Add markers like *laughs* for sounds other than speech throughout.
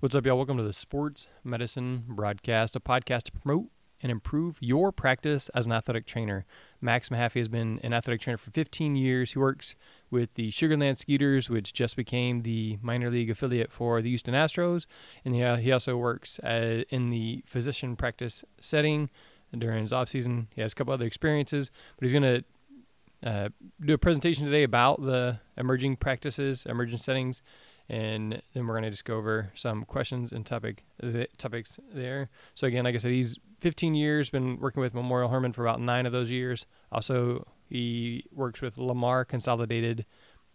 What's up, y'all? Welcome to the Sports Medicine Broadcast, a podcast to promote and improve your practice as an athletic trainer. Max Mahaffey has been an athletic trainer for 15 years. He works with the Sugarland Skeeters, which just became the minor league affiliate for the Houston Astros. And he also works uh, in the physician practice setting during his off season. He has a couple other experiences, but he's going to uh, do a presentation today about the emerging practices, emerging settings, and then we're going to just go over some questions and topic topics there. So again, like I said, he's 15 years, been working with Memorial Hermann for about nine of those years. Also, he works with Lamar Consolidated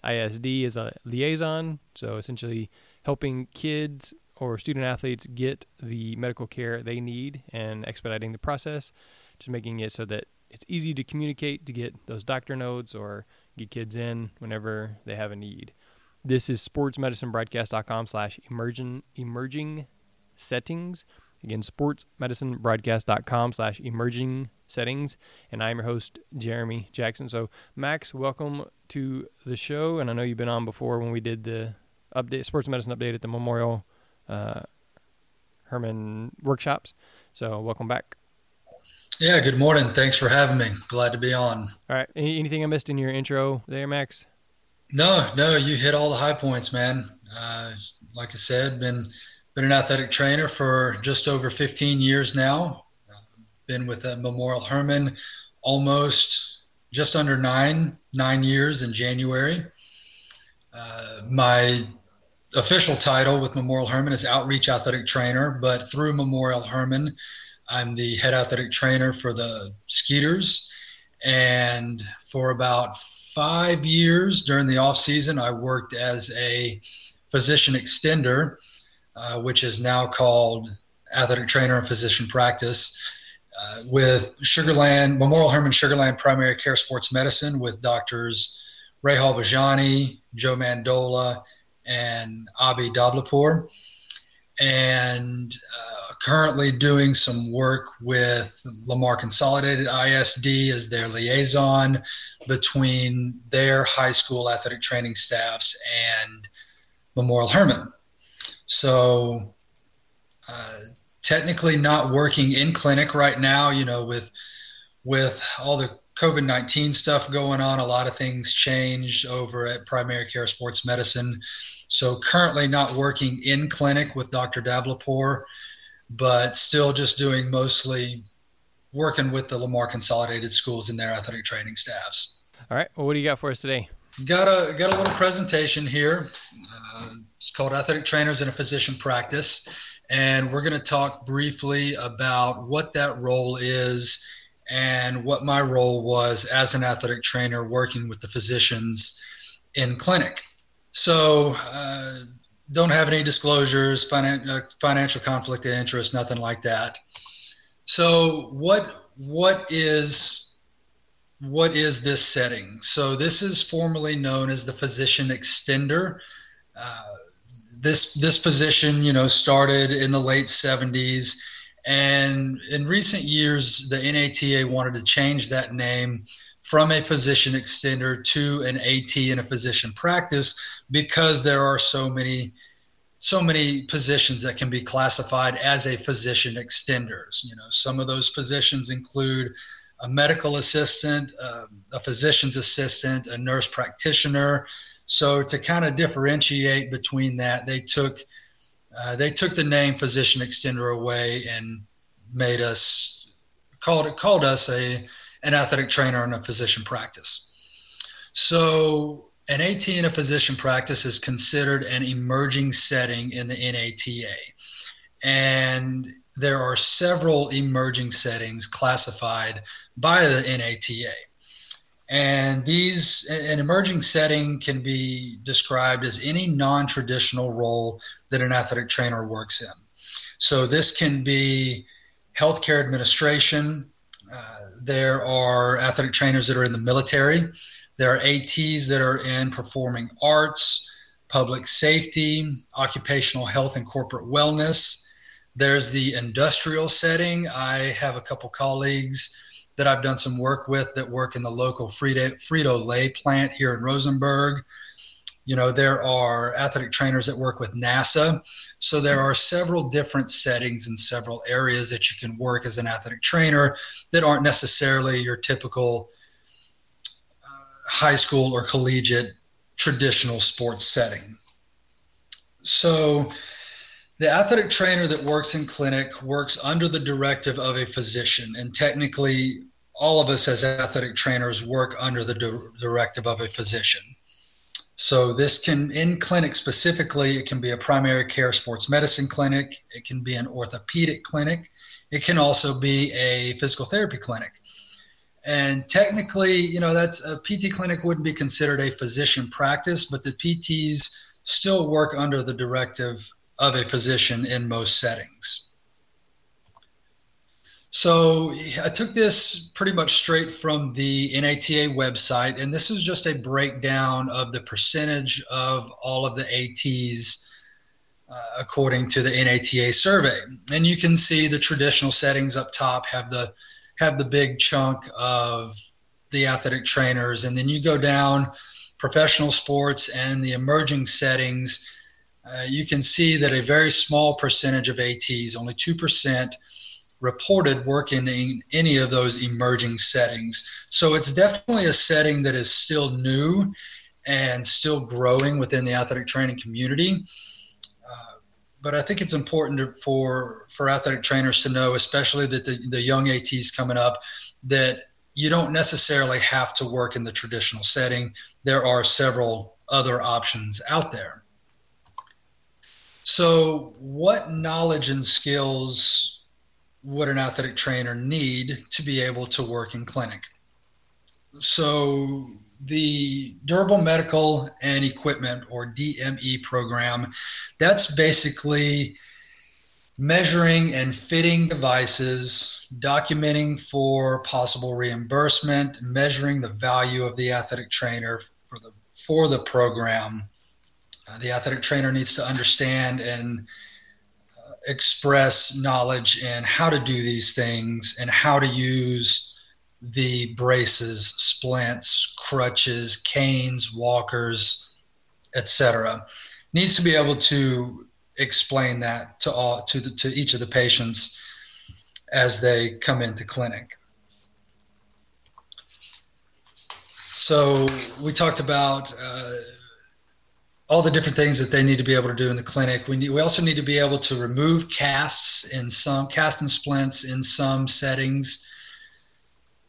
ISD as a liaison, so essentially helping kids or student athletes get the medical care they need and expediting the process, just making it so that it's easy to communicate to get those doctor notes or get kids in whenever they have a need. This is sportsmedicinebroadcast.com slash emerging, emerging settings. Again, sportsmedicinebroadcast.com slash emerging settings. And I'm your host, Jeremy Jackson. So, Max, welcome to the show. And I know you've been on before when we did the update, sports medicine update at the Memorial uh, Hermann workshops. So, welcome back. Yeah, good morning. Thanks for having me. Glad to be on. All right. Anything I missed in your intro there, Max? No, no, you hit all the high points, man. Uh, like I said, been been an athletic trainer for just over 15 years now. Uh, been with uh, Memorial Hermann almost just under nine nine years in January. Uh, my official title with Memorial Hermann is outreach athletic trainer, but through Memorial Hermann, I'm the head athletic trainer for the Skeeters, and for about five years during the off season, I worked as a physician extender, uh, which is now called athletic trainer and physician practice. Uh, with Sugarland, Memorial Hermann Sugarland Primary Care Sports Medicine with doctors Rahal Bajani, Joe Mandola, and Abhi Davlapur. And uh, currently doing some work with Lamar Consolidated ISD as their liaison between their high school athletic training staffs and Memorial Hermann. So, uh, technically not working in clinic right now, you know, with with all the COVID 19 stuff going on, a lot of things changed over at Primary Care Sports Medicine. So, currently not working in clinic with Dr. Davlapur but still just doing mostly working with the Lamar Consolidated schools and their athletic training staffs. All right. Well, what do you got for us today? Got a got a little presentation here. Uh, it's called Athletic Trainers in a Physician Practice, and we're going to talk briefly about what that role is and what my role was as an athletic trainer working with the physicians in clinic. So, uh, don't have any disclosures, finan- uh, financial conflict of interest, nothing like that. So what what is what is this setting? So this is formally known as the physician extender. Uh, this this position, you know, started in the late 70s, and in recent years, the NATA wanted to change that name from a physician extender to an AT in a physician practice because there are so many so many positions that can be classified as a physician extenders. You know, some of those positions include a medical assistant, uh, a physician's assistant, a nurse practitioner. So to kind of differentiate between that, they took uh, they took the name physician extender away and made us called it called us a an athletic trainer and a physician practice. So an AT in a physician practice is considered an emerging setting in the NATA. And there are several emerging settings classified by the NATA. And these, an emerging setting can be described as any non traditional role that an athletic trainer works in. So this can be healthcare administration. There are athletic trainers that are in the military. There are ATs that are in performing arts, public safety, occupational health, and corporate wellness. There's the industrial setting. I have a couple colleagues that I've done some work with that work in the local Frito Lay plant here in Rosenberg. You know, there are athletic trainers that work with NASA. So there are several different settings and several areas that you can work as an athletic trainer that aren't necessarily your typical uh, high school or collegiate traditional sports setting. So, the athletic trainer that works in clinic works under the directive of a physician, and technically, all of us as athletic trainers work under the di- directive of a physician. So, this can, in clinic specifically, it can be a primary care sports medicine clinic, it can be an orthopedic clinic, it can also be a physical therapy clinic. And technically, you know, that's a PT clinic wouldn't be considered a physician practice, but the PTs still work under the directive of a physician in most settings. So I took this pretty much straight from the NATA website, and this is just a breakdown of the percentage of all of the ATs uh, according to the NATA survey. And you can see the traditional settings up top have the have the big chunk of the athletic trainers, and then you go down professional sports and the emerging settings, uh, you can see that a very small percentage of ATs, only 2%, reported working in any of those emerging settings. So it's definitely a setting that is still new and still growing within the athletic training community. Uh, but I think it's important for for athletic trainers to know, especially that the, the young ATs coming up, that you don't necessarily have to work in the traditional setting. There are several other options out there. So, what knowledge and skills would an athletic trainer need to be able to work in clinic? So, the durable medical and equipment or DME program, that's basically measuring and fitting devices, documenting for possible reimbursement, measuring the value of the athletic trainer for the for the program. Uh, the athletic trainer needs to understand and express knowledge in how to do these things and how to use the braces, splints, crutches, canes, walkers, etc. Needs to be able to explain that to all to the, to each of the patients as they come into clinic. So we talked about uh, all the different things that they need to be able to do in the clinic. We need, we also need to be able to remove casts in some cast and splints in some settings.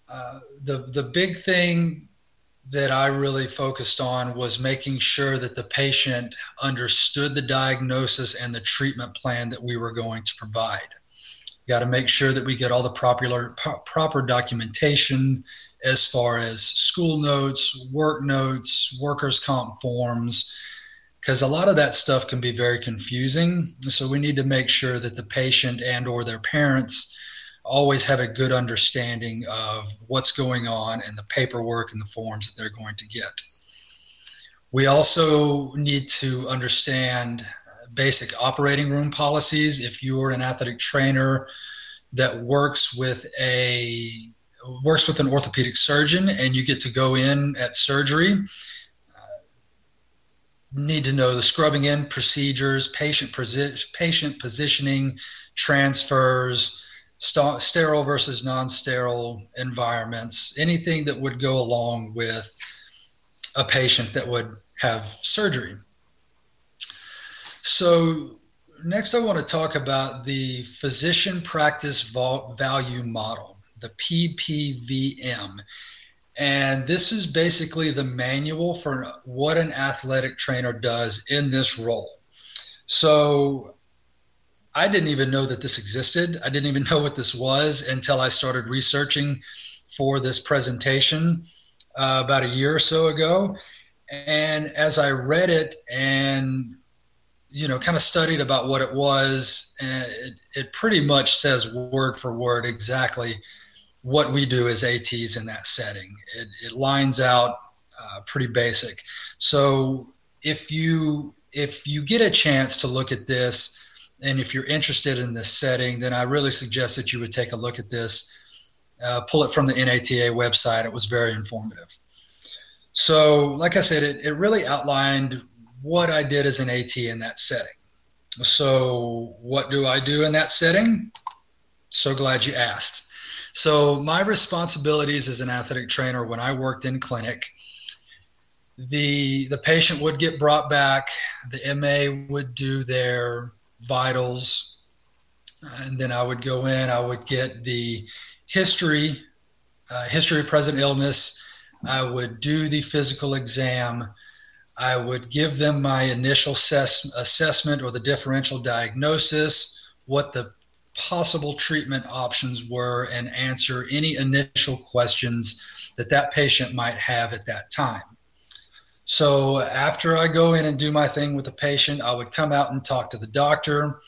Uh, the the big thing that I really focused on was making sure that the patient understood the diagnosis and the treatment plan that we were going to provide. Got to make sure that we get all the proper, proper documentation as far as school notes, work notes, workers' comp forms, because a lot of that stuff can be very confusing. So we need to make sure that the patient and or their parents always have a good understanding of what's going on and the paperwork and the forms that they're going to get. We also need to understand basic operating room policies. If you're an athletic trainer that works with a works with an orthopedic surgeon and you get to go in at surgery, need to know the scrubbing in procedures, patient posi- patient positioning, transfers, st- sterile versus non-sterile environments, anything that would go along with a patient that would have surgery. So next I want to talk about the physician practice value model, the PPVM. And this is basically the manual for what an athletic trainer does in this role. So I didn't even know that this existed. I didn't even *laughs* know what this was until I started researching for this presentation uh, about a year or so ago. And as I read it and you know kind of studied about what it was, it, it pretty much says word for word exactly what we do as ATs in that setting. It, it lines out uh, pretty basic. So if you if you get a chance to look at this and if you're interested in this setting, then I really suggest that you would take a look at this. Uh, pull it from the NATA website. It was very informative. So, like I said, it, it really outlined what I did as an AT in that setting. So, what do I do in that setting? So glad you asked. So, my responsibilities as an athletic trainer when I worked in clinic, the the patient would get brought back, the MA would do their vitals, and then I would go in, I would get the history, uh, history of present illness, I would do the physical exam, I would give them my initial assess- assessment or the differential diagnosis, what the possible treatment options were, and answer any initial questions that that patient might have at that time. So after I go in and do my thing with the patient, I would come out and talk to the doctor.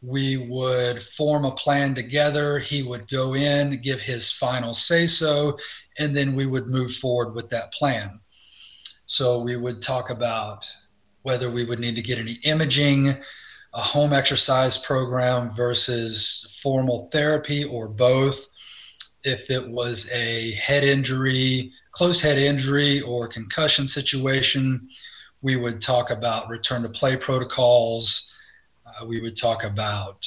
We would form a plan together. He would go in, give his final say so, and then we would move forward with that plan. So we would talk about whether we would need to get any imaging, a home exercise program versus formal therapy, or both. If it was a head injury, closed head injury, or concussion situation, we would talk about return to play protocols. Uh, we would talk about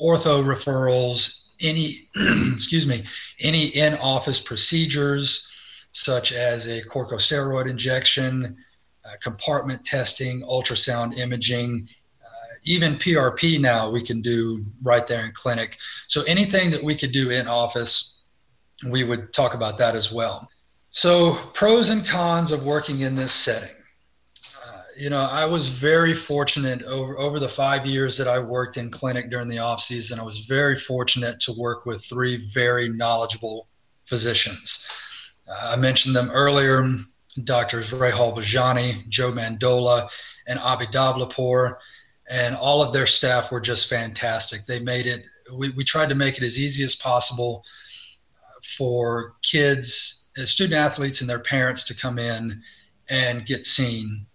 ortho referrals, any, *clears throat* excuse me, any in office procedures such as a corticosteroid injection, uh, compartment testing, ultrasound imaging, uh, even PRP now we can do right there in clinic. So anything that we could do in office, we would talk about that as well. So pros and cons of working in this setting. Uh, you know, I was very fortunate over over the five years that I worked in clinic during the off season. I was very fortunate to work with three very knowledgeable physicians. I mentioned them earlier Doctors Rahal Bajani, Joe Mandola, and Abhi Davlapur. And all of their staff were just fantastic. They made it, we, we tried to make it as easy as possible for kids, uh, student athletes, and their parents to come in and get seen.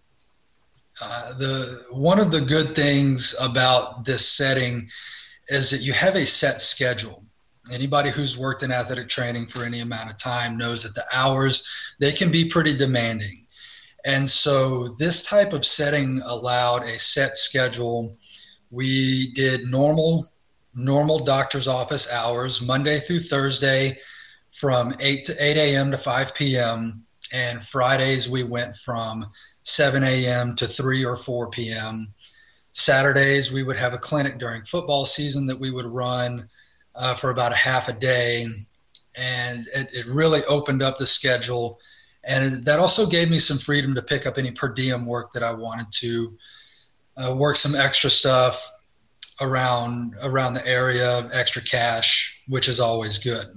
Uh, the one of the good things about this setting is that you have a set schedule anybody who's worked in athletic training for any amount of time knows that the hours they can be pretty demanding and so this type of setting allowed a set schedule we did normal normal doctor's office hours monday through thursday from 8 to 8 a.m to 5 p.m and fridays we went from 7 a.m to 3 or 4 p.m saturdays we would have a clinic during football season that we would run uh, for about a half a day. And it, it really opened up the schedule. And that also gave me some freedom to pick up any per diem work that I wanted to uh, work some extra stuff around around the area, extra cash, which is always good.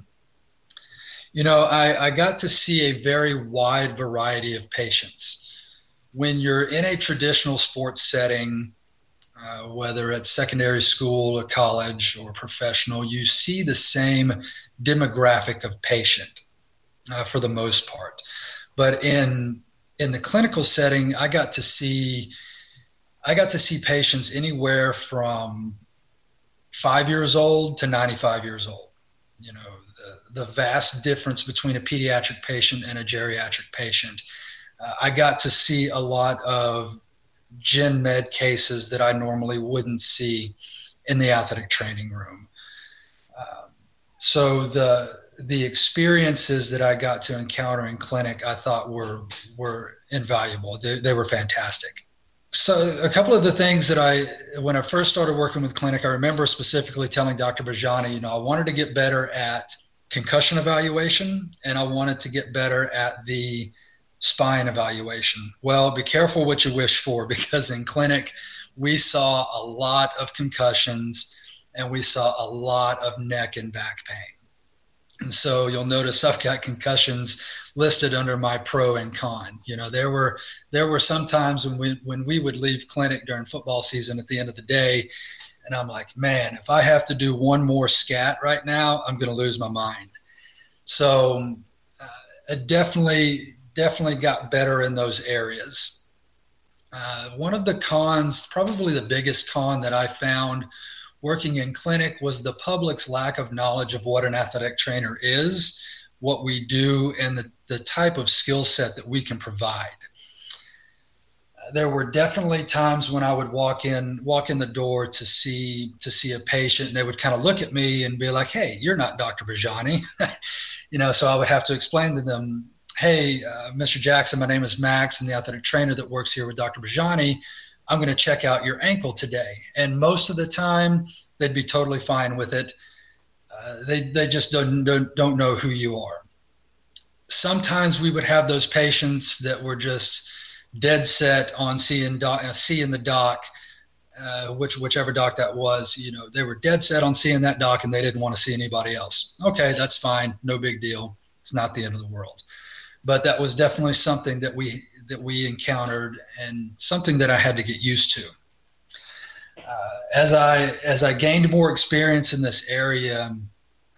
You know, I, I got to see a very wide variety of patients. When you're in a traditional sports setting, uh, whether it's secondary school or college or professional, you see the same demographic of patient uh, for the most part. But in in the clinical setting, I got to see I got to see patients anywhere from five years old to 95 years old. You know, the, the vast difference between a pediatric patient and a geriatric patient. Uh, I got to see a lot of gen med cases that I normally wouldn't see in the athletic training room. Um, so the the experiences that I got to encounter in clinic, I thought were were invaluable. They, they were fantastic. So a couple of the things that I, when I first started working with clinic, I remember specifically telling Dr. Bajani, you know, I wanted to get better at concussion evaluation, and I wanted to get better at the spine evaluation. Well, be careful what you wish for *laughs* because in clinic, we saw a lot of concussions and we saw a lot of neck and back pain. And so you'll notice I've got concussions listed under my pro and con. You know, there were there were some times when we when we would leave clinic during football season at the end of the day, and I'm like, man, if I have to do one more SCAT right now, I'm going to lose my mind. So uh, definitely definitely got better in those areas. Uh, one of the cons, probably the biggest con that I found working in clinic, was the public's lack of knowledge of what an athletic trainer is, what we do and the, the type of skill set that we can provide there were definitely times when I would walk in walk in the door to see to see a patient and they would kind of look at me and be like, "Hey, you're not Dr. Bajani." *laughs* you know, so I would have to explain to them, "Hey, uh, Mr. Jackson, my name is Max. I'm the athletic trainer that works here with Dr. Bajani. I'm going to check out your ankle today." And most of the time, they'd be totally fine with it. Uh, they they just don't, don't don't know who you are. Sometimes we would have those patients that were just dead set on seeing doc, uh, seeing the doc, uh, which whichever doc that was. You know, they were dead set on seeing that doc, and they didn't want to see anybody else. Okay, that's fine, no big deal. It's not the end of the world. But that was definitely something that we that we encountered, and something that I had to get used to. Uh, as I as I gained more experience in this area,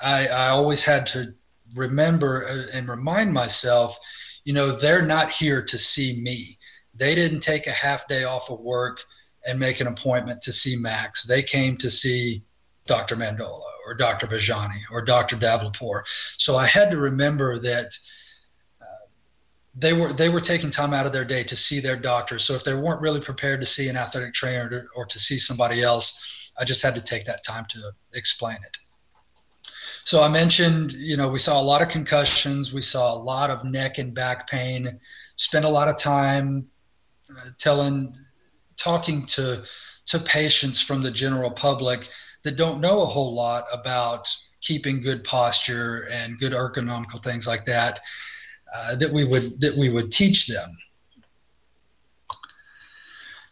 I, I always had to remember uh, and remind myself, you know, they're not here to see me. They didn't take a half day off of work and make an appointment to see Max. They came to see Dr. Mandola or Dr. Bajani or Dr. Davlapur. So I had to remember that they were they were taking time out of their day to see their doctor. So if they weren't really prepared to see an athletic trainer or to see somebody else, I just had to take that time to explain it. So I mentioned, you know, we saw a lot of concussions, we saw a lot of neck and back pain, spent a lot of time uh, telling, talking to to patients from the general public that don't know a whole lot about keeping good posture and good ergonomical things like that. Uh, that we would that we would teach them.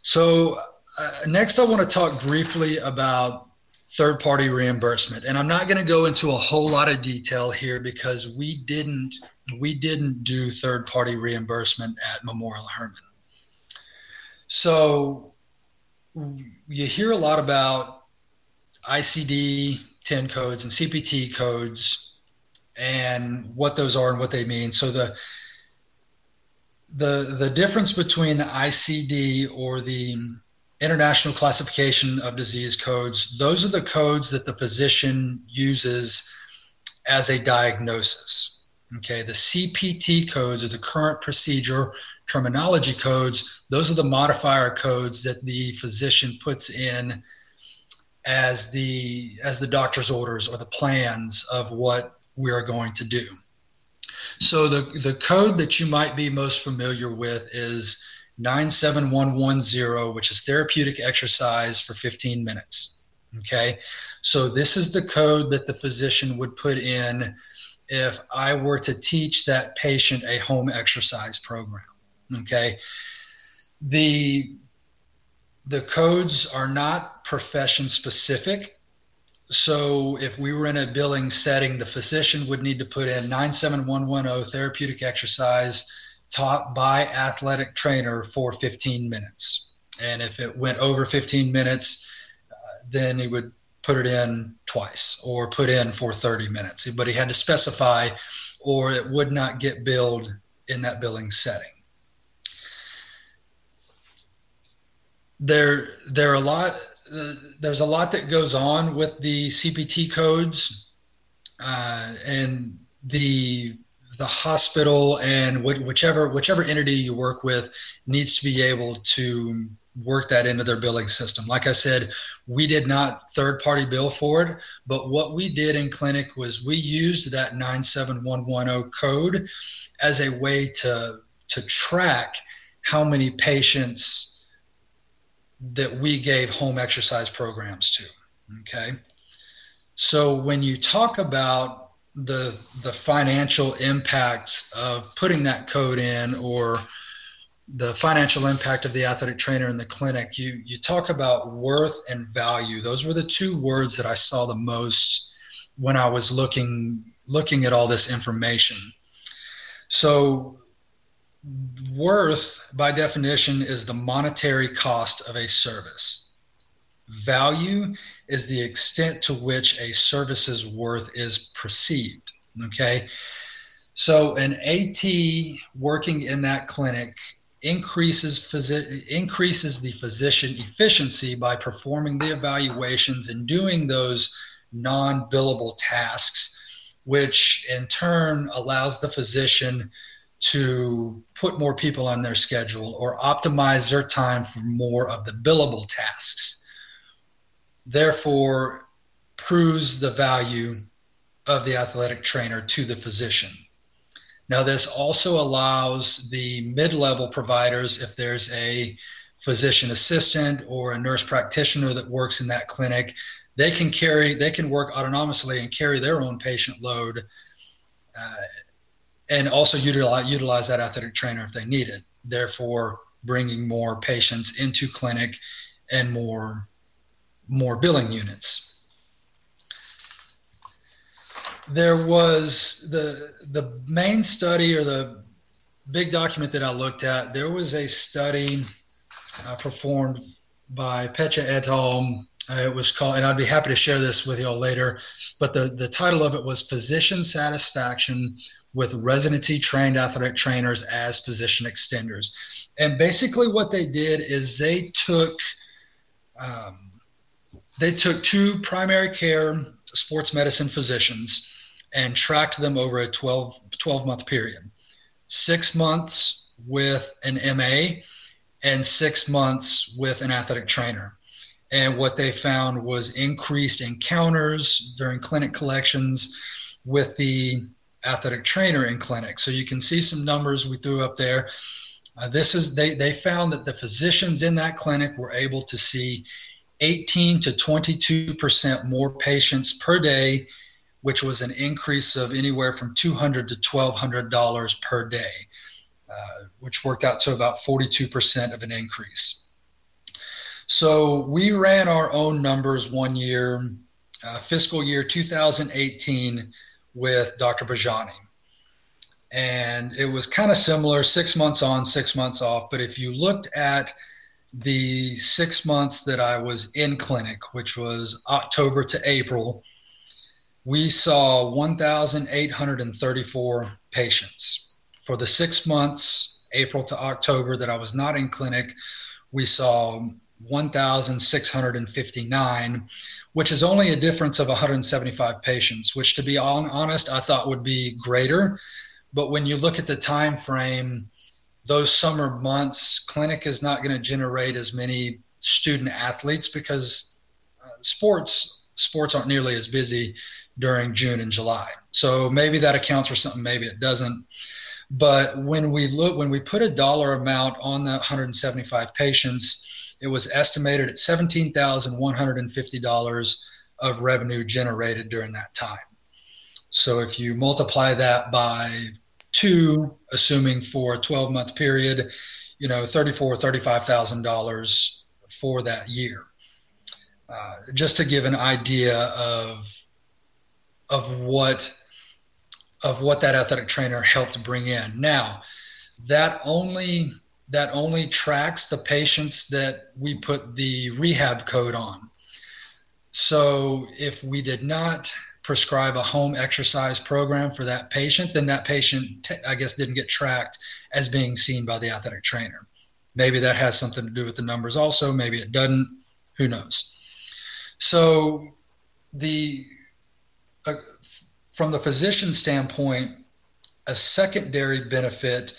So uh, next, I want to talk briefly about third party reimbursement, and I'm not going to go into a whole lot of detail here because we didn't we didn't do third party reimbursement at Memorial Hermann. So you hear a lot about ICD 10 codes and CPT codes and what those are and what they mean. So the the the difference between the ICD or the International Classification of Disease Codes, those are the codes that the physician uses as a diagnosis. Okay, the CPT codes are the current procedure terminology codes, those are the modifier codes that the physician puts in as the as the doctor's orders or the plans of what we are going to do. So the the code that you might be most familiar with is 97110, which is therapeutic exercise for 15 minutes. Okay. So this is the code that the physician would put in if I were to teach that patient a home exercise program. Okay. The the codes are not profession specific. So if we were in a billing setting, the physician would need to put in 97110 therapeutic exercise taught by athletic trainer for 15 minutes. And if it went over 15 minutes, uh, then he would put it in twice or put in for 30 minutes. But he had to specify or it would not get billed in that billing setting. there there are a lot there's a lot that goes on with the CPT codes uh, and the the hospital and whichever whichever entity you work with needs to be able to work that into their billing system. Like I said, we did not third party bill for it, but what we did in clinic was we used that 97110 code as a way to to track how many patients that we gave home exercise programs to. Okay. So when you talk about the the financial impacts of putting that code in or the financial impact of the athletic trainer in the clinic, you you talk about worth and value. Those were the two words that I saw the most when I was looking looking at all this information. So worth, by definition, is the monetary cost of a service. Value is the extent to which a service's worth is perceived. Okay. So an AT working in that clinic increases phys- increases the physician efficiency by performing the evaluations and doing those non-billable tasks which in turn allows the physician to put more people on their schedule or optimize their time for more of the billable tasks. Therefore, proves the value of the athletic trainer to the physician. Now, this also allows the mid level providers, if there's a physician assistant or a nurse practitioner that works in that clinic, they can carry, they can work autonomously and carry their own patient load uh, and also utilize, utilize that athletic trainer if they need it. Therefore, bringing more patients into clinic and more more billing units. There was the the main study or the big document that I looked at. There was a study uh, performed by Pecha et al. Uh, it was called, and I'd be happy to share this with you all later. But the the title of it was "Physician Satisfaction with residency trained athletic trainers as physician extenders. And basically, what they did is they took um, they took two primary care sports medicine physicians and tracked them over a 12, 12 month period six months with an MA and six months with an athletic trainer. And what they found was increased encounters during clinic collections with the athletic trainer in clinic. So you can see some numbers we threw up there. Uh, this is they they found that the physicians in that clinic were able to see 18 to 22 percent more patients per day, which was an increase of anywhere from 200 to 1200 dollars per day, uh, which worked out to about 42 percent of an increase. So we ran our own numbers one year, uh, fiscal year 2018 with Dr. Bajani. And it was kind of similar, six months on, six months off. But if you looked at the six months that I was in clinic, which was October to April, we saw 1,834 patients. For the six months, April to October, that I was not in clinic, we saw 1,659 which is only a difference of 175 patients, which to be honest, I thought would be greater. But when you look at the time frame, those summer months, clinic is not going to generate as many student athletes because uh, sports sports aren't nearly as busy during June and July. So maybe that accounts for something, maybe it doesn't. But when we look, when we put a dollar amount on that 175 patients, it was estimated at $17,150 of revenue generated during that time. So if you multiply that by two, assuming for a 12 month period, you know, $34,000, $35,000 for that year. Uh, just to give an idea of, of what of what that athletic trainer helped bring in. Now, that only that only tracks the patients that we put the rehab code on. So if we did not prescribe a home exercise program for that patient, then that patient, I guess, didn't get tracked as being seen by the athletic trainer. Maybe that has something to do with the numbers also, maybe it doesn't, who knows. So the uh, from the physician standpoint, a secondary benefit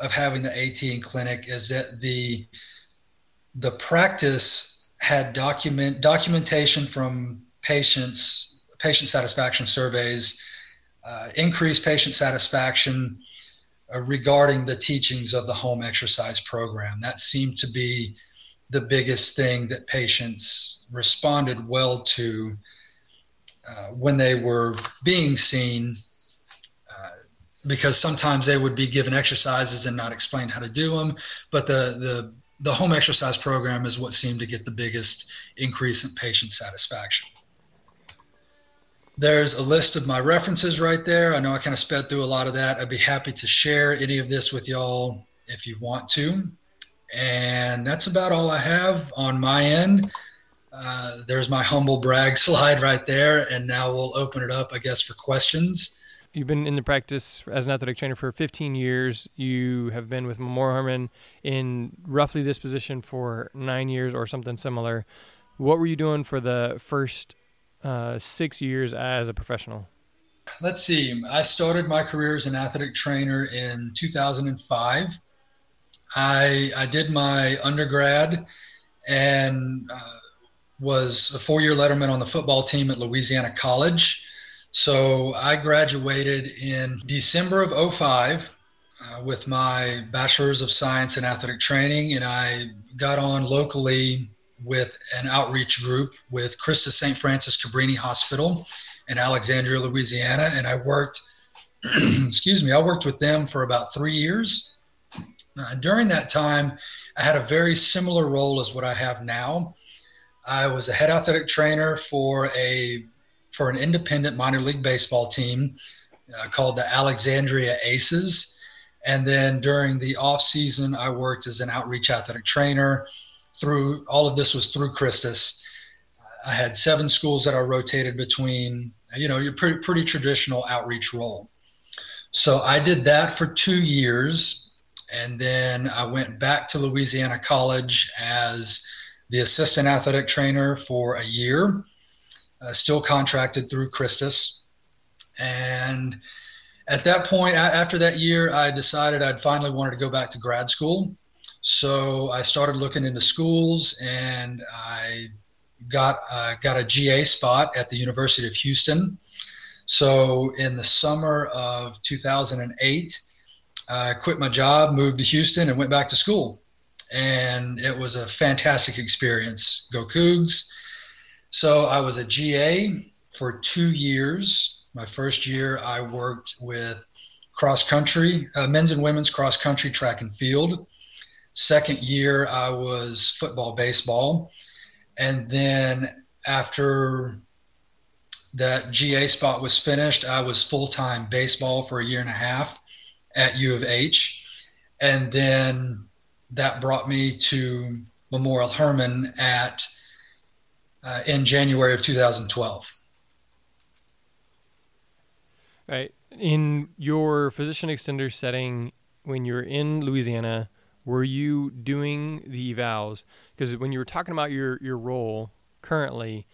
of having the AT clinic is that the the practice had document documentation from patients, patient satisfaction surveys, uh, increased patient satisfaction uh, regarding the teachings of the home exercise program. That seemed to be the biggest thing that patients responded well to uh, when they were being seen because sometimes they would be given exercises and not explained how to do them. But the the the home exercise program is what seemed to get the biggest increase in patient satisfaction. There's a list of my references right there. I know I kind of sped through a lot of that. I'd be happy to share any of this with y'all if you want to. And that's about all I have on my end. Uh, there's my humble brag *laughs* slide right there. And now we'll open it up, I guess, for questions you've been in the practice as an athletic trainer for 15 years. You have been with Memorial Hermann in roughly this position for nine years or something similar. What were you doing for the first uh, six years as a professional? Let's see. I started my career as an athletic trainer in 2005. I, I did my undergrad and uh, was a four year letterman on the football team at Louisiana College. So I graduated in December of 05 uh, with my bachelor's of science in athletic training, and I got on locally with an outreach group with Christus St. Frances Cabrini Hospital in Alexandria, Louisiana, and I worked. *clears throat* excuse me, I worked with them for about three years. Uh, during that time, I had a very similar role as what I have now. I was a head athletic trainer for a for an independent minor league baseball team uh, called the Alexandria Aces. And then during the off season, I worked as an outreach athletic trainer. Through all of this was through Christus. I had seven schools that I rotated between. You know, your pretty pretty traditional outreach role. So I did that for two years, and then I went back to Louisiana College as the assistant athletic trainer for a year, uh, still contracted through Christus, and at that point, after that year, I decided I'd finally wanted to go back to grad school. So I started looking into schools, and I got uh, got a GA spot at the University of Houston. So in the summer of 2008, I quit my job, moved to Houston, and went back to school. And it was a fantastic experience. Go Cougs! So I was a GA for two years my first year, I worked with cross country, uh, men's and women's cross country, track and field. Second year, I was football, baseball. And then after that GA spot was finished, I was full time baseball for a year and a half at U of H. And then that brought me to Memorial Hermann at uh, in January of 2012. Right. In your physician extender setting, when you're in Louisiana, were you doing the evals? Because when you were talking about your, your role currently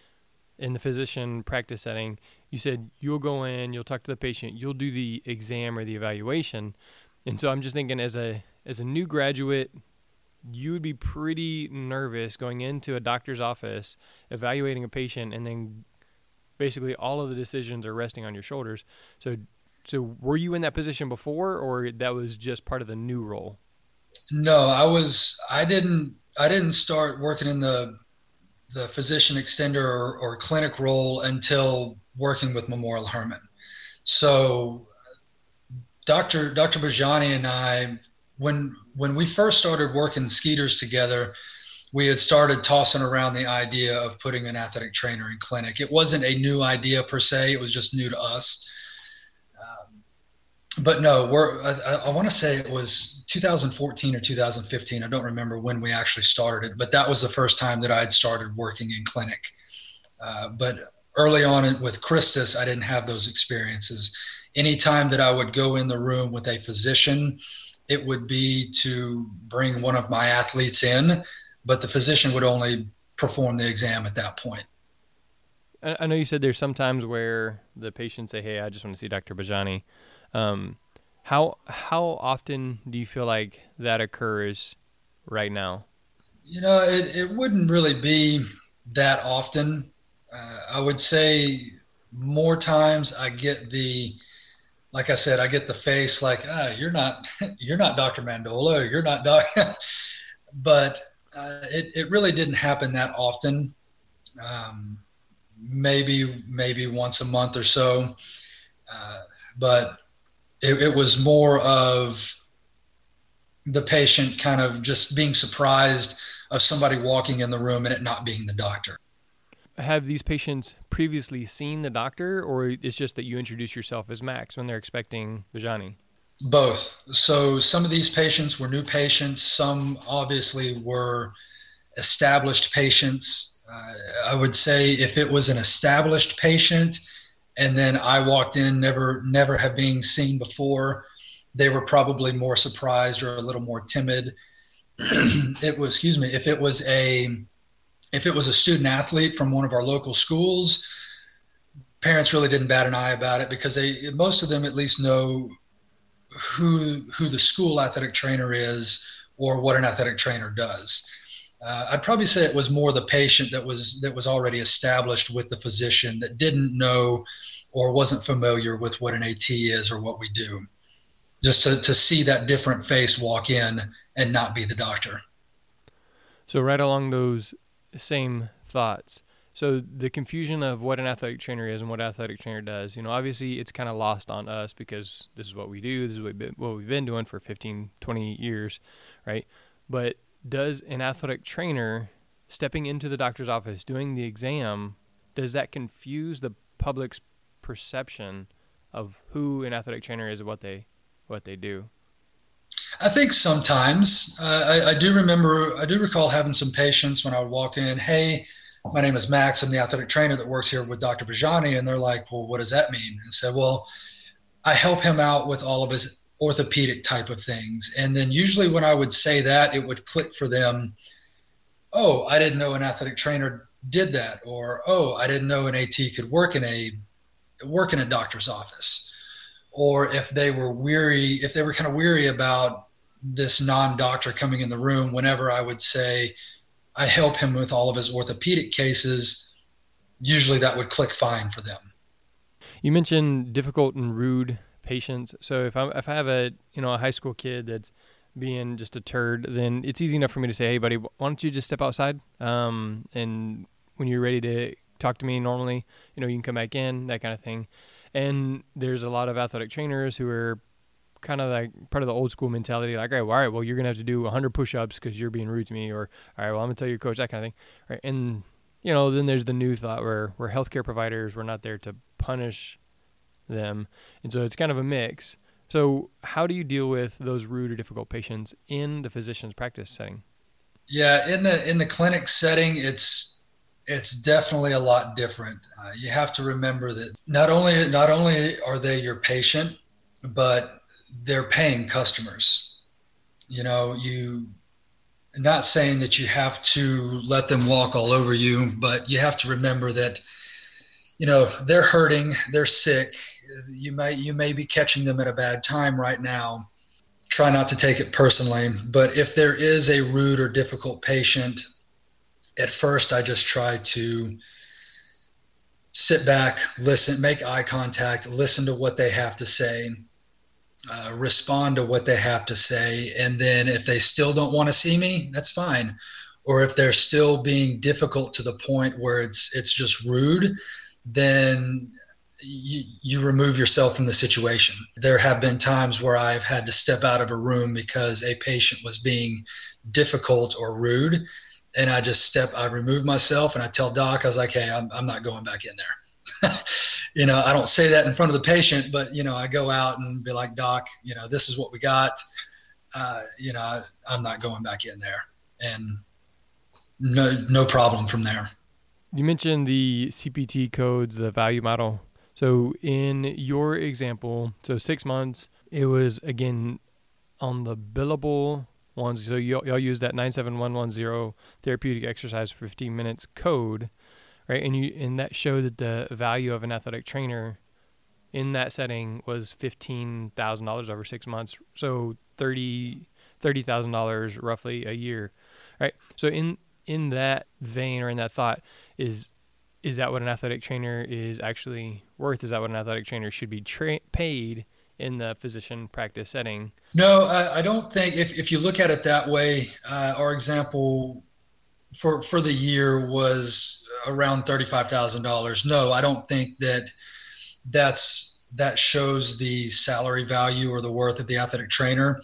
in the physician practice setting, you said you'll go in, you'll talk to the patient, you'll do the exam or the evaluation. And so I'm just thinking as a as a new graduate, you would be pretty nervous going into a doctor's office, evaluating a patient, and then basically all of the decisions are resting on your shoulders. So, so were you in that position before, or that was just part of the new role? No, I was. I didn't. I didn't start working in the the physician extender or, or clinic role until working with Memorial Hermann. So, Dr. Dr. Bajani and I, when when we first started working Skeeters together, we had started tossing around the idea of putting an athletic trainer in clinic. It wasn't a new idea per se; it was just new to us. Um, but no, we're. I, I want to say it was 2014 or 2015. I don't remember when we actually started it, but that was the first time that I had started working in clinic. Uh, but early on with Christus, I didn't have those experiences. Anytime that I would go in the room with a physician, it would be to bring one of my athletes in but the physician would only perform the exam at that point. I know you said there's sometimes where the patients say, "Hey, I just want to see Dr. Bajani." Um, how how often do you feel like that occurs right now? You know, it, it wouldn't really be that often. Uh, I would say more times I get the, like I said, I get the face like, ah, you're not, *laughs* you're not Dr. Mandola, you're not Doc, *laughs* but uh, it, it really didn't happen that often. Um, maybe maybe once a month or so, uh, but it, it was more of the patient kind of just being surprised of somebody walking in the room and it not being the doctor. Have these patients previously seen the doctor, or it's just that you introduce yourself as Max when they're expecting Bajani? Both. So some of these patients were new patients. Some obviously were established patients. Uh, I would say if it was an established patient, and then I walked in, never never have been seen before, they were probably more surprised or a little more timid. *clears throat* it was, excuse me, if it was a if it was a student athlete from one of our local schools, parents really didn't bat an eye about it because they most of them at least know who who the school athletic trainer is or what an athletic trainer does. Uh, I'd probably say it was more the patient that was that was already established with the physician that didn't know or wasn't familiar with what an AT is or what we do. Just to, to see that different face walk in and not be the doctor. So right along those same thoughts. So the confusion of what an athletic trainer is and what athletic trainer does, you know, obviously it's kind of lost on us because this is what we do, this is what we've been doing for 15, 20 years, right? But does an athletic trainer stepping into the doctor's office doing the exam does that confuse the public's perception of who an athletic trainer is and what they what they do i think sometimes uh, I, I, do remember i do recall having some patients when i would walk in hey my name is max i'm the athletic trainer that works here with dr bajani and they're like well what does that mean and said well i help him out with all of his orthopedic type of things. And then usually when I would say that, it would click for them. Oh, I didn't know an athletic trainer did that, or oh, I didn't know an AT could work in a work in a doctor's office. Or if they were weary, if they were kind of weary about this non-doctor coming in the room, whenever I would say I help him with all of his orthopedic cases, usually that would click fine for them. You mentioned difficult and rude patients. So if I if I have a you know a high school kid that's being just a turd, then it's easy enough for me to say, hey buddy, why don't you just step outside? Um, and when you're ready to talk to me normally, you know you can come back in, that kind of thing. And there's a lot of athletic trainers who are kind of like part of the old school mentality, like, all right, well, all right, well, you're gonna have to do 100 push-ups because you're being rude to me, or all right, well, I'm gonna tell your coach that kind of thing, right? And you know, then there's the new thought where we're healthcare providers, we're not there to punish them. And so it's kind of a mix. So, how do you deal with those rude or difficult patients in the physician's practice setting? Yeah, in the in the clinic setting, it's it's definitely a lot different. Uh, you have to remember that not only not only are they your patient, but they're paying customers. You know, you not saying that you have to let them walk all over you, but you have to remember that you know they're hurting, they're sick, you may you may be catching them at a bad time right now try not to take it personally but if there is a rude or difficult patient at first i just try to sit back listen make eye contact listen to what they have to say uh, respond to what they have to say and then if they still don't want to see me that's fine or if they're still being difficult to the point where it's it's just rude then you, you remove yourself from the situation. There have been times where I've had to step out of a room because a patient was being difficult or rude. And I just step, I remove myself and I tell Doc, I was like, hey, I'm, I'm not going back in there. *laughs* you know, I don't say that in front of the patient, but, you know, I go out and be like, Doc, you know, this is what we got. Uh, you know, I, I'm not going back in there. And no, no problem from there. You mentioned the CPT codes, the value model so in your example, so six months, it was again on the billable ones. So y'all, y'all use that 97110 therapeutic exercise for 15 minutes code, right? And you and that showed that the value of an athletic trainer in that setting was fifteen thousand dollars over six months. So thirty thirty thousand dollars roughly a year, right? So in in that vein or in that thought is is that what an athletic trainer is actually worth? Is that what an athletic trainer should be tra- paid in the physician practice setting? No, I, I, don't think if, if you look at it that way, uh, our example for, for the year was around $35,000. No, I don't think that that's, that shows the salary value or the worth of the athletic trainer.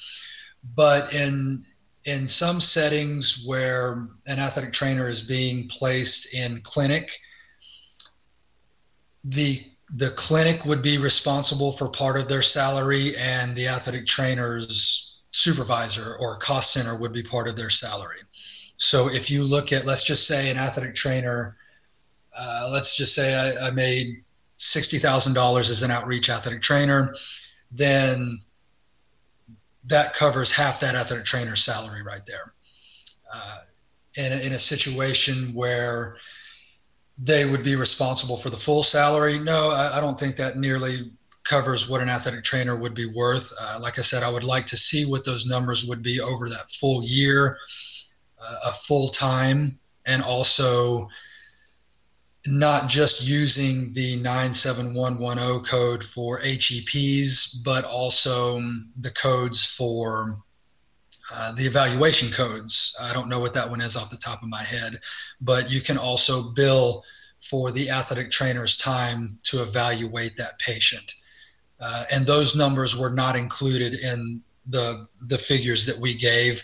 But in, in some settings where an athletic trainer is being placed in clinic, the the clinic would be responsible for part of their salary and the athletic trainer's supervisor or cost center would be part of their salary. So if you look at let's just say an athletic trainer uh, let's just say I, I made $60000 as an outreach athletic trainer then that covers half that athletic trainer's salary right there. Uh, in, in a situation where they would be responsible for the full salary. No, I, I don't think that nearly covers what an athletic trainer would be worth. Uh, like I said, I would like to see what those numbers would be over that full year, uh, a full time, and also not just using the 97110 code for HEPs, but also the codes for uh, the evaluation codes. I don't know what that one is off the top of my head, but you can also bill for the athletic trainer's time to evaluate that patient. Uh, and those numbers were not included in the the figures that we gave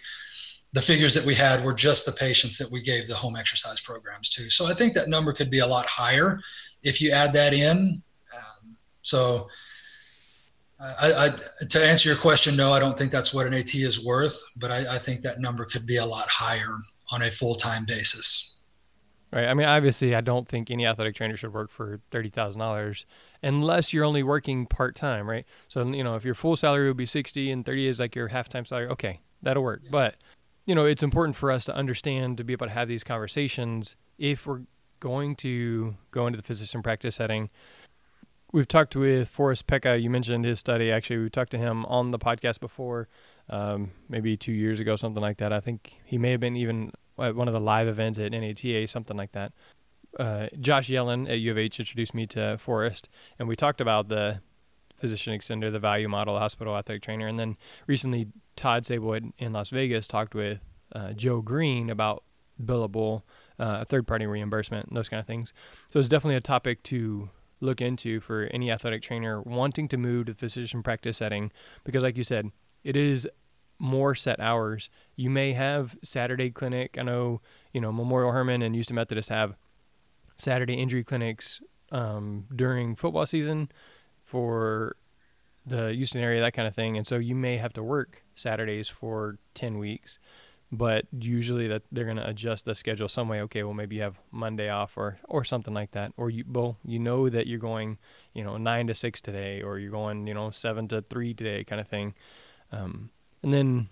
the figures that we had were just the patients that we gave the home exercise programs to. So I think that number could be a lot higher if you add that in. Um, so I, I, to answer your question, no, I don't think that's what an AT is worth, but I, I think that number could be a lot higher on a full time basis. Right. I mean, obviously, I don't think any athletic trainer should work for thirty thousand dollars unless you're only working part time, right? So you know, if your full salary would be sixty and thirty is like your half time salary, okay, that'll work. Yeah. But you know, it's important for us to understand to be able to have these conversations if we're going to go into the physician practice setting. We've talked with Forrest Pecha. You mentioned his study. Actually, we talked to him on the podcast before, um, maybe two years ago, something like that. I think he may have been even at one of the live events at NATA, something like that. Uh, Josh Yellen at U of H introduced me to Forrest, and we talked about the physician extender, the value model, the hospital athletic trainer, and then recently Todd Sable in Las Vegas talked with uh, Joe Green about billable, uh, third party reimbursement, and those kind of things. So it's definitely a topic to look into for any athletic trainer wanting to move to the physician practice setting because, like you said, it is more set hours. You may have Saturday clinic. I know, you know, Memorial Hermann and Houston Methodist have Saturday injury clinics um, during football season for the Houston area, that kind of thing. And so you may have to work Saturdays for 10 weeks, but usually that they're going to adjust the schedule some way. Okay, well maybe you have Monday off or or something like that, or you well you know that you're going you know nine to six today, or you're going you know seven to three today, kind of thing. Um, and then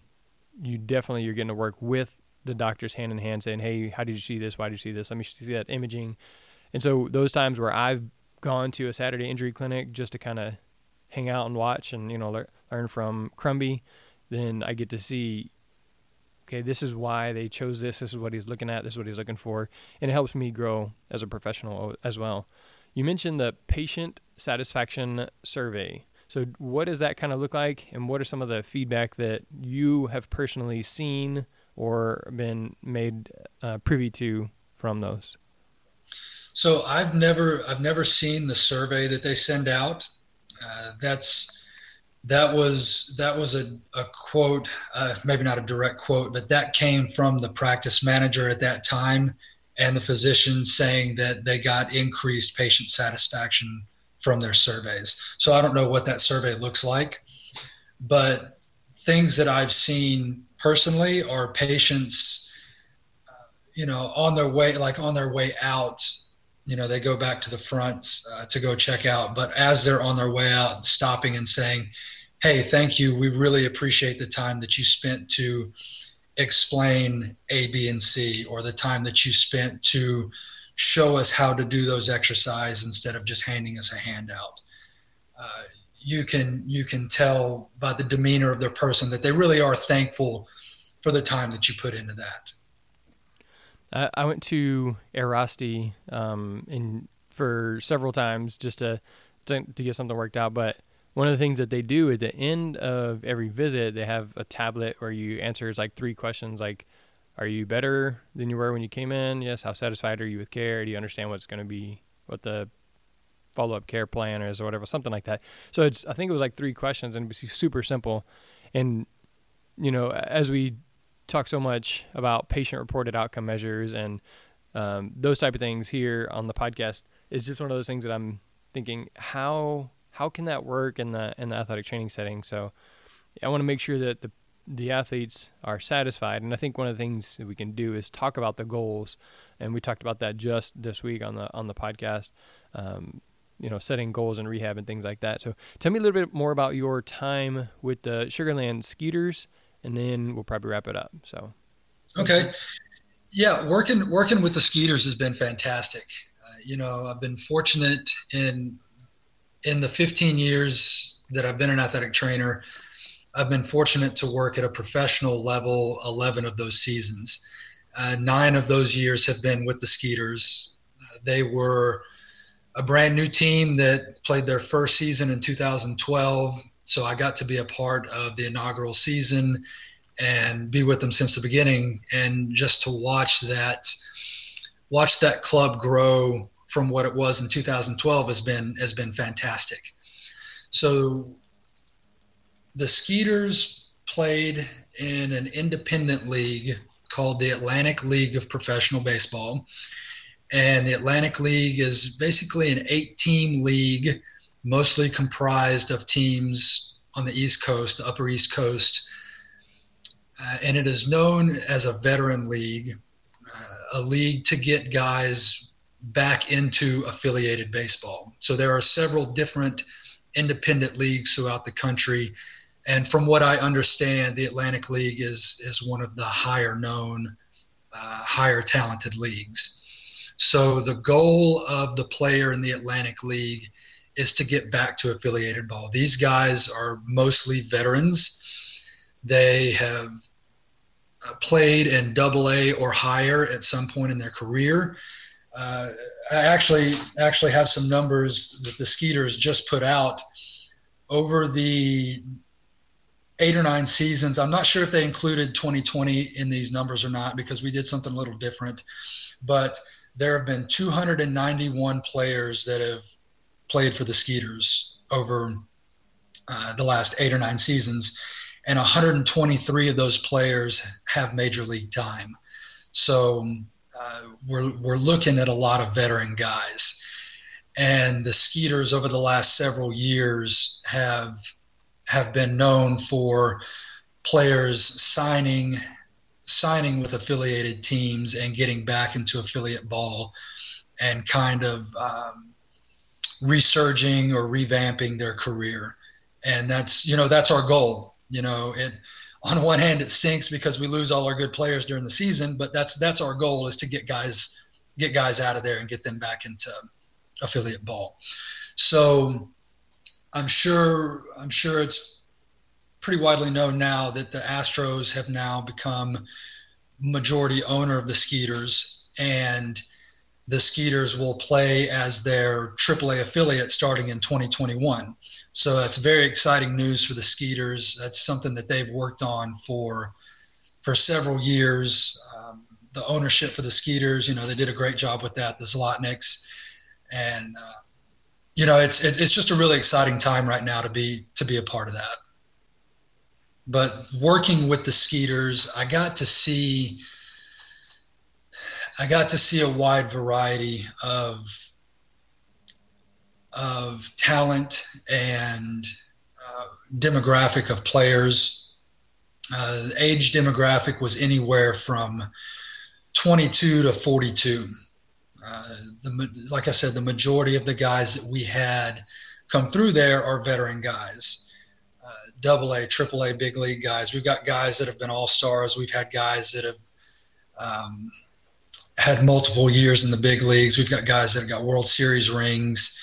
you definitely you're getting to work with the doctors hand in hand, saying, hey, how did you see this? Why did you see this? Let me see that imaging. And so those times where I've gone to a Saturday injury clinic just to kind of hang out and watch and you know le- learn from Crumby, then I get to see okay, this is why they chose this. This is what he's looking at. This is what he's looking for, and it helps me grow as a professional as well. You mentioned the patient satisfaction survey. So, what does that kind of look like, and what are some of the feedback that you have personally seen or been made uh, privy to from those? So, I've never I've never seen the survey that they send out. Uh, that's that was that was a, a quote uh, maybe not a direct quote but that came from the practice manager at that time and the physician saying that they got increased patient satisfaction from their surveys. So i don't know what that survey looks like but things that i've seen personally are patients uh, you know on their way like on their way out you know they go back to the front uh, to go check out but as they're on their way out stopping and saying hey, thank you. We really appreciate the time that you spent to explain A, B, and C, or the time that you spent to show us how to do those exercises instead of just handing us a handout. Uh, you can you can tell by the demeanor of their person that they really are thankful for the time that you put into that. I went to Airrosti um, in for several times just to to get something worked out, but one of the things that they do at the end of every visit, they have a tablet where you answer like three questions like, are you better than you were when you came in? Yes. How satisfied are you with care? Do you understand what's going to be, what the follow up care plan is or whatever, something like that. So it's, I think it was like three questions and it was super simple. And, you know, as we talk so much about patient reported outcome measures and um, those type of things here on the podcast, it's just one of those things that I'm thinking, how how can that work in the in the athletic training setting? So I want to make sure that the the athletes are satisfied. And I think one of the things that we can do is talk about the goals. And we talked about that just this week on the on the podcast. Um, you know, setting goals and rehab and things like that. So tell me a little bit more about your time with the Sugar Land Skeeters, and then we'll probably wrap it up. So okay, yeah, working working with the Skeeters has been fantastic. you know, I've been fortunate in in the 15 years that I've been an athletic trainer. I've been fortunate to work at a professional level 11 of those seasons. Uh, nine of those years have been with the Skeeters. Uh, they were a brand new team that played their first season in 2012. So I got to be a part of the inaugural season and be with them since the beginning. And just to watch that, watch that club grow from what it was in 2012 has been has been fantastic. So the Skeeters played in an independent league called the Atlantic League of Professional Baseball. And the Atlantic League is basically an eight team league, mostly comprised of teams on the East Coast, the Upper East Coast. Uh, and it is known as a veteran league, uh, a league to get guys back into affiliated baseball. So there are several different independent leagues throughout the country and from what I understand, the Atlantic League is is one of the higher known, uh, higher talented leagues. So the goal of the player in the Atlantic League is to get back to affiliated ball. These guys are mostly veterans. They have uh, played in Double A or higher at some point in their career. Uh, I actually actually have some numbers that the Skeeters just put out over the eight or nine seasons. I'm not sure if they included 2020 in these numbers or not because we did something a little different. But there have been 291 players that have played for the Skeeters over uh, the last eight or nine seasons, and 123 of those players have major league time. So uh, we're we're looking at a lot of veteran guys, and the Skeeters over the last several years have have been known for players signing signing with affiliated teams and getting back into affiliate ball and kind of um, resurging or revamping their career. And that's you know that's our goal you know it on one hand it sinks because we lose all our good players during the season but that's that's our goal is to get guys get guys out of there and get them back into affiliate ball. So I'm sure I'm sure it's pretty widely known now that the Astros have now become majority owner of the Skeeters, and the Skeeters will play as their AAA affiliate starting in 2021. So that's very exciting news for the Skeeters. That's something that they've worked on for for several years. Um, the ownership for the Skeeters, you know, they did a great job with that. The Zlotniks, and uh, you know, it's it's just a really exciting time right now to be to be a part of that. But working with the Skeeters, I got to see I got to see a wide variety of of talent and uh, demographic of players. Uh, age demographic was anywhere from 22 to 42. Uh, the, like I said, the majority of the guys that we had come through there are veteran guys, uh, double A, triple A, big league guys. We've got guys that have been all stars. We've had guys that have um, had multiple years in the big leagues. We've got guys that have got World Series rings,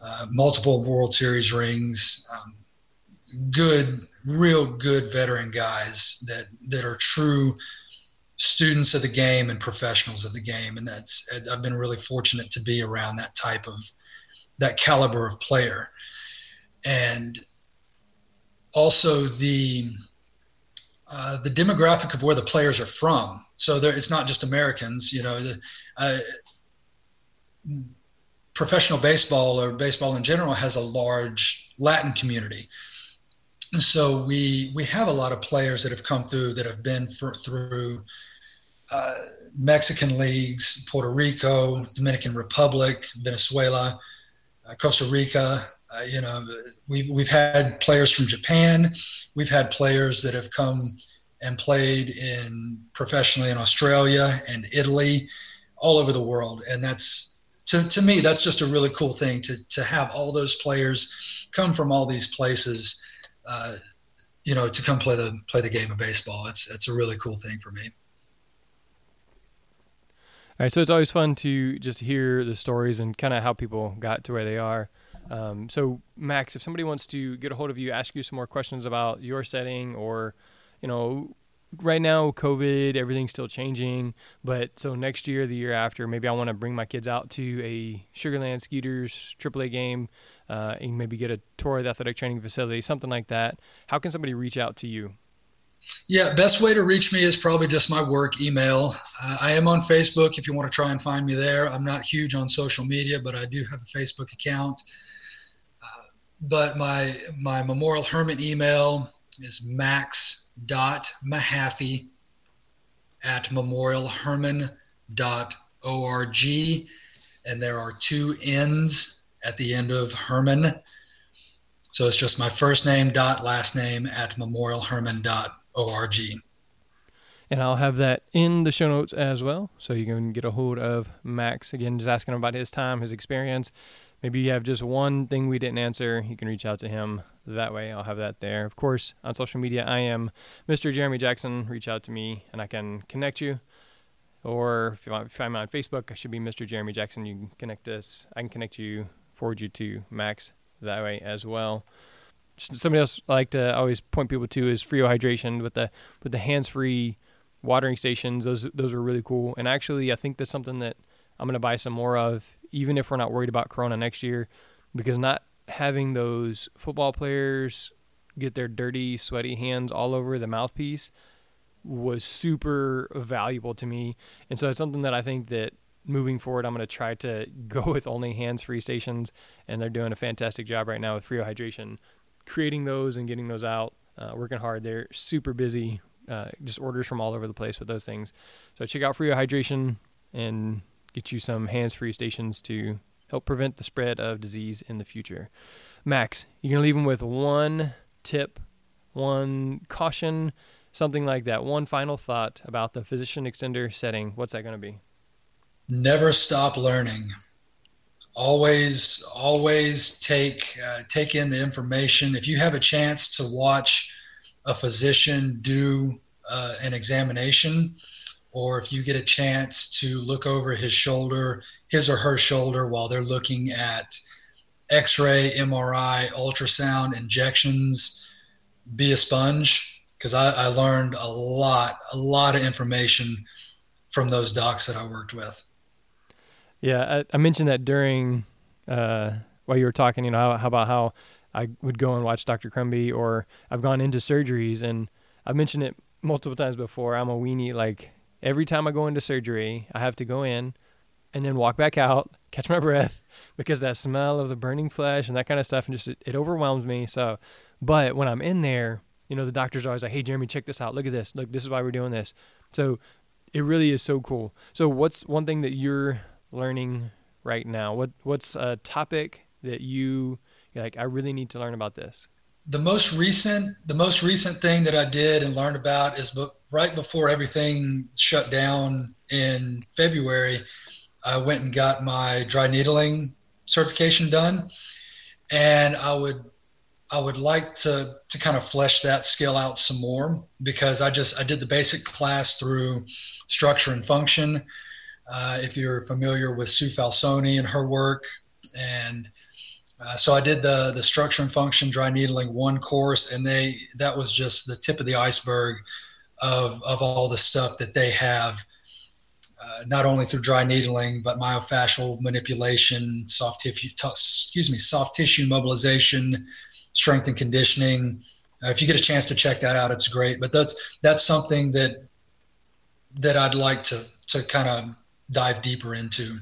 uh, multiple World Series rings. Um, good, real good veteran guys that that are true students of the game and professionals of the game and that's i've been really fortunate to be around that type of that caliber of player and also the uh, the demographic of where the players are from so there, it's not just americans you know the, uh, professional baseball or baseball in general has a large latin community so we we have a lot of players that have come through that have been for, through uh, Mexican leagues, Puerto Rico, Dominican Republic, Venezuela, uh, Costa Rica. Uh, you know, we've we've had players from Japan. We've had players that have come and played in professionally in Australia and Italy, all over the world, and that's to, to me that's just a really cool thing to to have all those players come from all these places uh, you know, to come play the play the game of baseball. It's it's a really cool thing for me. All right, so it's always fun to just hear the stories and kind of how people got to where they are. Um, so, Max, if somebody wants to get a hold of you, ask you some more questions about your setting, or you know, right now COVID, everything's still changing. But so next year, the year after, maybe I want to bring my kids out to a Sugar Land Skeeters AAA game, uh, and maybe get a tour of the athletic training facility, something like that. How can somebody reach out to you? Yeah, best way to reach me is probably just my work email. Uh, I am on Facebook if you want to try and find me there. I'm not huge on social media, but I do have a Facebook account. Uh, but my my Memorial Hermann email is max.mahaffey at memorialhermann.org. And there are two N's at the end of Herman. So it's just my first name dot last name at memorialhermann.org. And I'll have that in the show notes as well. So you can get a hold of Max. Again, just asking about his time, his experience. Maybe you have just one thing we didn't answer. You can reach out to him that way. I'll have that there. Of course, on social media, I am Mr. Jeremy Jackson. Reach out to me and I can connect you. Or if, you want, if I'm on Facebook, I should be Mr. Jeremy Jackson. You can connect us. I can connect you, forward you to Max that way as well. Somebody else I like to always point people to is Frio Hydration with the with the hands-free watering stations. Those those are really cool. And actually, I think that's something that I'm going to buy some more of, even if we're not worried about Corona next year, because not having those football players get their dirty, sweaty hands all over the mouthpiece was super valuable to me. And so it's something that I think that moving forward, I'm going to try to *laughs* go with only hands-free stations, and they're doing a fantastic job right now with Frio Hydration, creating those and getting those out, uh, working hard. They're super busy, uh, just orders from all over the place with those things. So check out Frio Hydration and get you some hands-free stations to help prevent the spread of disease in the future. Max, you're going to leave them with one tip, one caution, something like that. One final thought about the physician extender setting. What's that going to be? never stop learning always always take uh, take in the information if you have a chance to watch a physician do uh, an examination or if you get a chance to look over his shoulder his or her shoulder while they're looking at x-ray mri ultrasound injections be a sponge because I, I learned a lot a lot of information from those docs that i worked with yeah, I, I mentioned that during uh, while you were talking. You know, how, how, about how I would go and watch Dr. Crumby, or I've gone into surgeries, and I've mentioned it multiple times before. I'm a weenie. Like every time I go into surgery, I have to go in and then walk back out, catch my breath, *laughs* because that smell of the burning flesh and that kind of stuff, and just it, it overwhelms me. So, but when I'm in there, you know, the doctor's always like, "Hey, Jeremy, check this out. Look at this. Look, this is why we're doing this." So, it really is so cool. So, what's one thing that you're learning right now? What what's a topic that you like? I really need to learn about this. The most recent, the most recent thing that I did and learned about is but right before everything shut down in February. I went and got my dry needling certification done, and I would I would like to to kind of flesh that skill out some more because I just I did the basic class through structure and function uh, if you're familiar with Sue Falsone and her work. And uh, so I did the the structure and function dry needling one course, and they that was just the tip of the iceberg of of all the stuff that they have. Uh, not only through dry needling, but myofascial manipulation, soft tissue, t- excuse me, soft tissue mobilization, strength and conditioning. Uh, if you get a chance to check that out, it's great. But that's that's something that that I'd like to to kind of dive deeper into.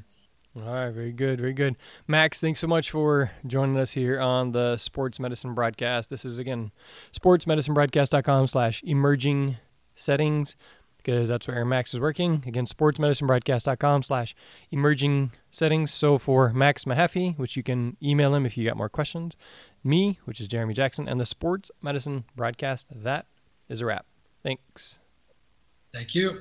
All right, very good, very good. Max, thanks so much for joining us here on the Sports Medicine Broadcast. This is again sportsmedicinebroadcast.com slash emerging settings because that's where Max is working. Again, sportsmedicinebroadcast.com slash emerging settings. So for Max Mahaffey, which you can email him if you got more questions, me, which is Jeremy Jackson, and the Sports Medicine Broadcast, that is a wrap. Thanks. Thank you.